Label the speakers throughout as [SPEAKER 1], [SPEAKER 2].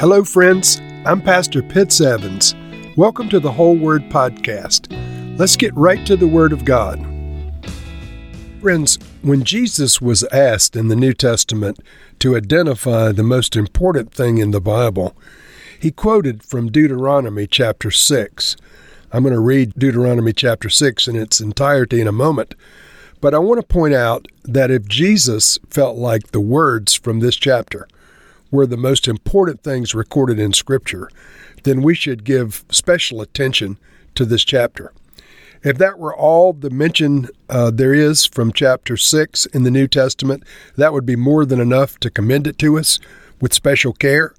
[SPEAKER 1] Hello, friends. I'm Pastor Pitts Evans. Welcome to the Whole Word Podcast. Let's get right to the Word of God. Friends, when Jesus was asked in the New Testament to identify the most important thing in the Bible, he quoted from Deuteronomy chapter 6. I'm going to read Deuteronomy chapter 6 in its entirety in a moment. But I want to point out that if Jesus felt like the words from this chapter were the most important things recorded in Scripture, then we should give special attention to this chapter. If that were all the mention uh, there is from chapter 6 in the New Testament, that would be more than enough to commend it to us with special care.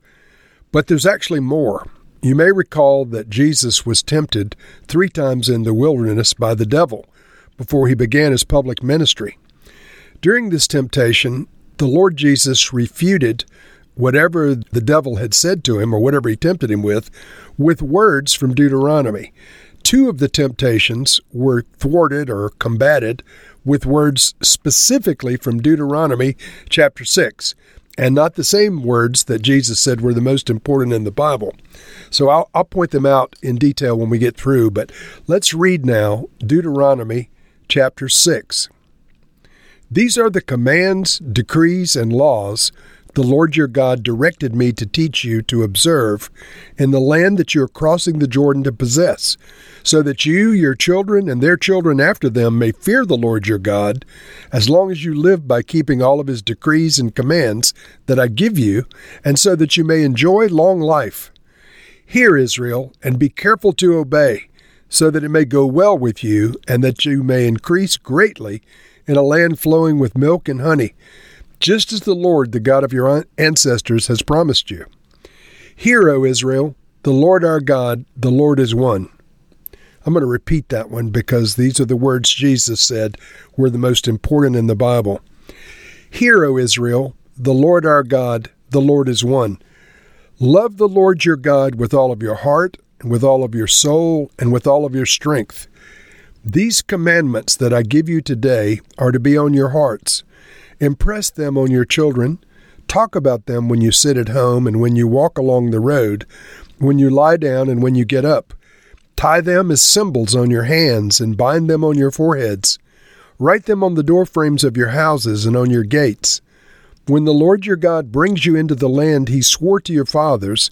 [SPEAKER 1] But there's actually more. You may recall that Jesus was tempted three times in the wilderness by the devil before he began his public ministry. During this temptation, the Lord Jesus refuted whatever the devil had said to him or whatever he tempted him with, with words from Deuteronomy. Two of the temptations were thwarted or combated with words specifically from Deuteronomy chapter 6, and not the same words that Jesus said were the most important in the Bible. So I'll, I'll point them out in detail when we get through, but let's read now Deuteronomy chapter 6. These are the commands, decrees, and laws the Lord your God directed me to teach you to observe in the land that you are crossing the Jordan to possess, so that you, your children, and their children after them may fear the Lord your God, as long as you live by keeping all of his decrees and commands that I give you, and so that you may enjoy long life. Hear, Israel, and be careful to obey, so that it may go well with you, and that you may increase greatly in a land flowing with milk and honey just as the Lord, the God of your ancestors, has promised you. Hear, O Israel, the Lord our God, the Lord is one. I'm going to repeat that one because these are the words Jesus said were the most important in the Bible. Hear, O Israel, the Lord our God, the Lord is one. Love the Lord your God with all of your heart, and with all of your soul, and with all of your strength. These commandments that I give you today are to be on your hearts. Impress them on your children. Talk about them when you sit at home and when you walk along the road, when you lie down and when you get up. Tie them as symbols on your hands and bind them on your foreheads. Write them on the doorframes of your houses and on your gates. When the Lord your God brings you into the land he swore to your fathers,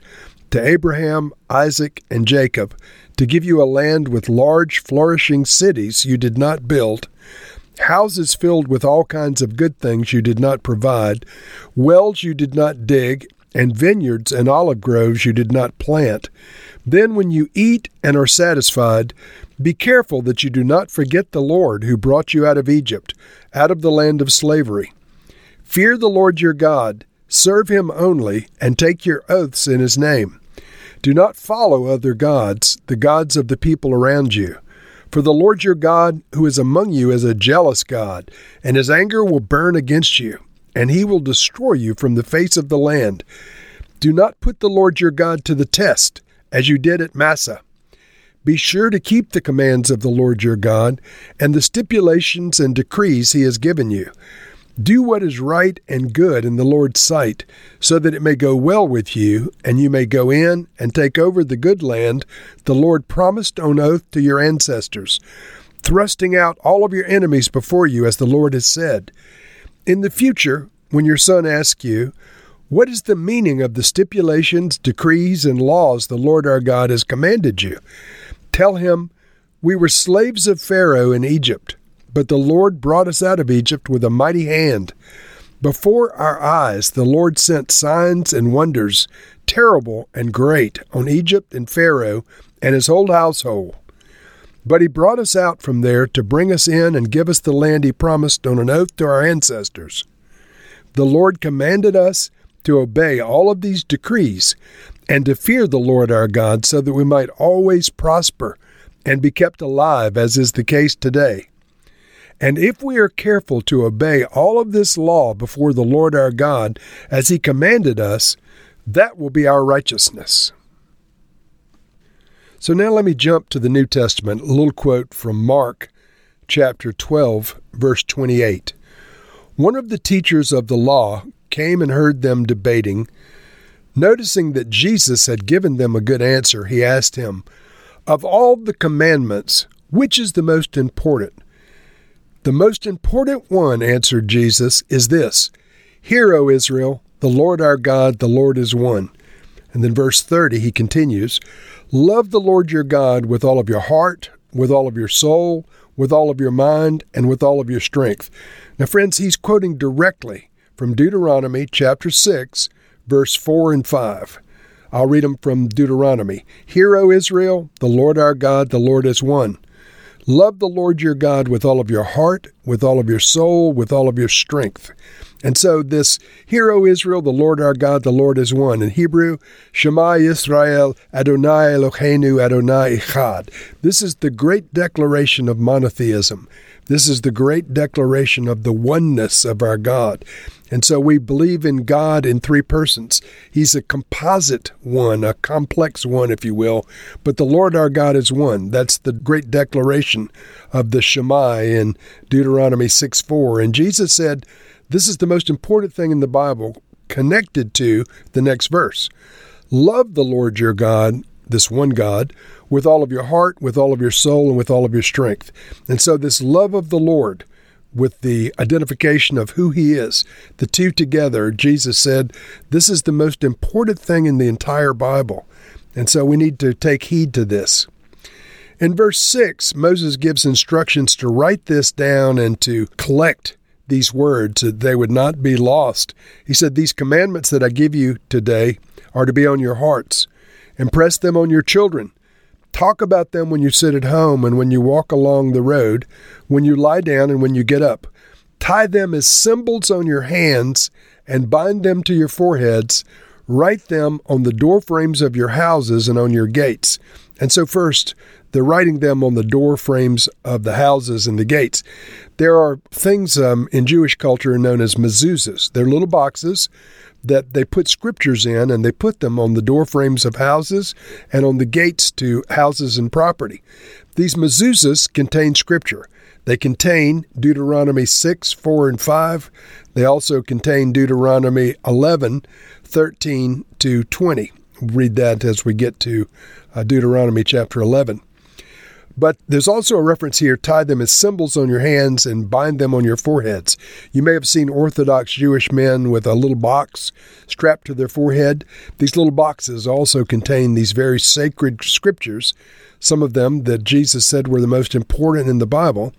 [SPEAKER 1] to Abraham, Isaac, and Jacob, to give you a land with large, flourishing cities you did not build, houses filled with all kinds of good things you did not provide, wells you did not dig, and vineyards and olive groves you did not plant. Then, when you eat and are satisfied, be careful that you do not forget the Lord who brought you out of Egypt, out of the land of slavery. Fear the Lord your God, serve him only, and take your oaths in his name. Do not follow other gods, the gods of the people around you. For the Lord your God, who is among you, is a jealous God, and his anger will burn against you, and he will destroy you from the face of the land. Do not put the Lord your God to the test, as you did at Massah. Be sure to keep the commands of the Lord your God, and the stipulations and decrees he has given you do what is right and good in the Lord's sight, so that it may go well with you, and you may go in and take over the good land the Lord promised on oath to your ancestors, thrusting out all of your enemies before you, as the Lord has said. In the future, when your son asks you, What is the meaning of the stipulations, decrees, and laws the Lord our God has commanded you? Tell him, We were slaves of Pharaoh in Egypt but the Lord brought us out of Egypt with a mighty hand. Before our eyes, the Lord sent signs and wonders, terrible and great, on Egypt and Pharaoh and his whole household. But he brought us out from there to bring us in and give us the land he promised on an oath to our ancestors. The Lord commanded us to obey all of these decrees and to fear the Lord our God so that we might always prosper and be kept alive, as is the case today. And if we are careful to obey all of this law before the Lord our God as he commanded us, that will be our righteousness. So now let me jump to the New Testament, a little quote from Mark chapter 12, verse 28. One of the teachers of the law came and heard them debating. Noticing that Jesus had given them a good answer, he asked him, Of all the commandments, which is the most important? The most important one, answered Jesus, is this Hear, O Israel, the Lord our God, the Lord is one. And then verse 30, he continues Love the Lord your God with all of your heart, with all of your soul, with all of your mind, and with all of your strength. Now, friends, he's quoting directly from Deuteronomy chapter 6, verse 4 and 5. I'll read them from Deuteronomy. Hear, O Israel, the Lord our God, the Lord is one. Love the Lord your God with all of your heart, with all of your soul, with all of your strength. And so this, Hear, O Israel, the Lord our God, the Lord is one. In Hebrew, Shema Yisrael, Adonai Eloheinu, Adonai Echad. This is the great declaration of monotheism. This is the great declaration of the oneness of our God. And so we believe in God in three persons. He's a composite one, a complex one, if you will, but the Lord our God is one. That's the great declaration of the Shema in Deuteronomy 6 4. And Jesus said, This is the most important thing in the Bible connected to the next verse. Love the Lord your God, this one God, with all of your heart, with all of your soul, and with all of your strength. And so, this love of the Lord, with the identification of who he is, the two together, Jesus said, this is the most important thing in the entire Bible. And so, we need to take heed to this. In verse 6, Moses gives instructions to write this down and to collect these words so they would not be lost. He said, These commandments that I give you today are to be on your hearts. Impress them on your children. Talk about them when you sit at home and when you walk along the road, when you lie down and when you get up. Tie them as symbols on your hands and bind them to your foreheads. Write them on the door frames of your houses and on your gates. And so, first, they're writing them on the door frames of the houses and the gates. There are things um, in Jewish culture known as mezuzahs. They're little boxes that they put scriptures in and they put them on the door frames of houses and on the gates to houses and property. These mezuzahs contain scripture. They contain Deuteronomy 6, 4, and 5. They also contain Deuteronomy 11, 13 to 20. read that as we get to uh, Deuteronomy chapter 11. But there's also a reference here tie them as symbols on your hands and bind them on your foreheads. You may have seen Orthodox Jewish men with a little box strapped to their forehead. These little boxes also contain these very sacred scriptures, some of them that Jesus said were the most important in the Bible.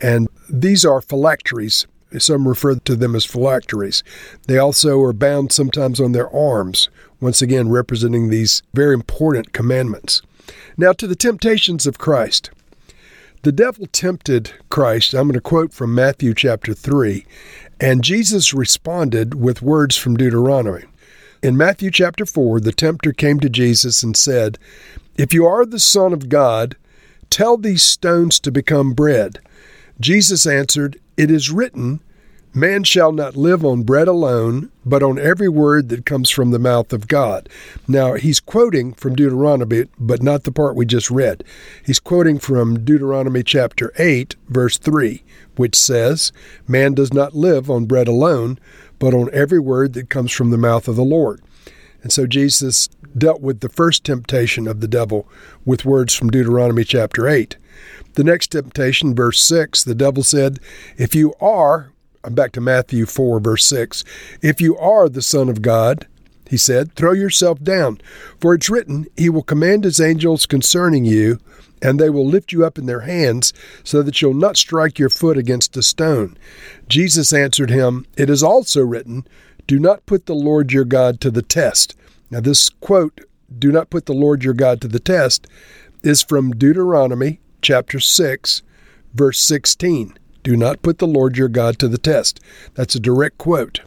[SPEAKER 1] And these are phylacteries. Some refer to them as phylacteries. They also are bound sometimes on their arms, once again representing these very important commandments. Now, to the temptations of Christ. The devil tempted Christ. I'm going to quote from Matthew chapter 3. And Jesus responded with words from Deuteronomy. In Matthew chapter 4, the tempter came to Jesus and said, If you are the Son of God, tell these stones to become bread. Jesus answered, It is written, Man shall not live on bread alone, but on every word that comes from the mouth of God. Now, he's quoting from Deuteronomy, but not the part we just read. He's quoting from Deuteronomy chapter 8, verse 3, which says, Man does not live on bread alone, but on every word that comes from the mouth of the Lord. And so Jesus dealt with the first temptation of the devil with words from Deuteronomy chapter 8. The next temptation, verse 6, the devil said, If you are I'm back to Matthew 4, verse 6. If you are the Son of God, he said, throw yourself down, for it's written, He will command His angels concerning you, and they will lift you up in their hands, so that you'll not strike your foot against a stone. Jesus answered him, It is also written, Do not put the Lord your God to the test. Now, this quote, Do not put the Lord your God to the test, is from Deuteronomy chapter 6, verse 16. Do not put the Lord your God to the test. That's a direct quote.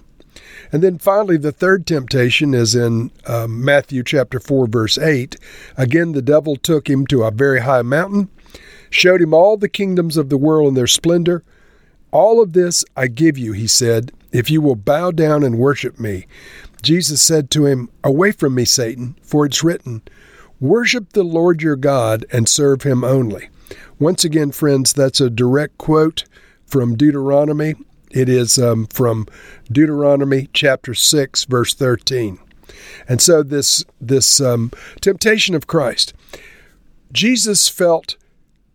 [SPEAKER 1] And then finally, the third temptation is in uh, Matthew chapter 4, verse 8. Again, the devil took him to a very high mountain, showed him all the kingdoms of the world and their splendor. All of this I give you, he said, if you will bow down and worship me. Jesus said to him, Away from me, Satan, for it's written, Worship the Lord your God and serve him only. Once again, friends, that's a direct quote from Deuteronomy. It is um, from Deuteronomy chapter 6, verse 13. And so this this um, temptation of Christ, Jesus felt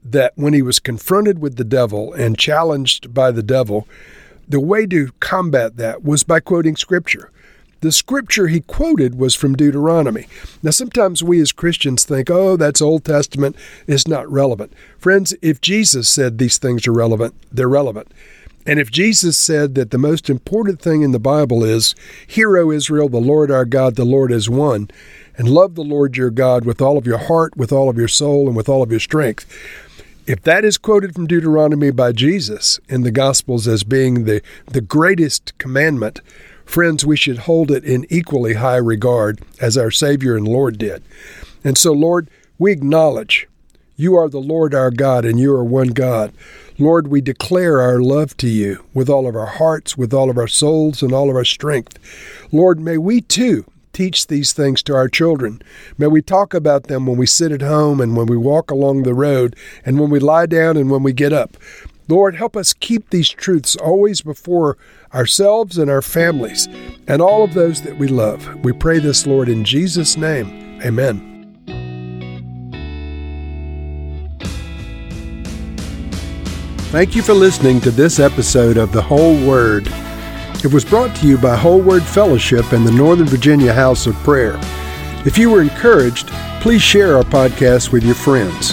[SPEAKER 1] that when he was confronted with the devil and challenged by the devil, the way to combat that was by quoting scripture. The scripture he quoted was from Deuteronomy. Now, sometimes we as Christians think, oh, that's Old Testament, it's not relevant. Friends, if Jesus said these things are relevant, they're relevant. And if Jesus said that the most important thing in the Bible is, Hear, O Israel, the Lord our God, the Lord is one, and love the Lord your God with all of your heart, with all of your soul, and with all of your strength, if that is quoted from Deuteronomy by Jesus in the Gospels as being the, the greatest commandment, friends, we should hold it in equally high regard as our Savior and Lord did. And so, Lord, we acknowledge you are the Lord our God and you are one God. Lord, we declare our love to you with all of our hearts, with all of our souls, and all of our strength. Lord, may we too teach these things to our children. May we talk about them when we sit at home and when we walk along the road and when we lie down and when we get up. Lord, help us keep these truths always before ourselves and our families and all of those that we love. We pray this, Lord, in Jesus' name. Amen. Thank you for listening to this episode of The Whole Word. It was brought to you by Whole Word Fellowship and the Northern Virginia House of Prayer. If you were encouraged, please share our podcast with your friends.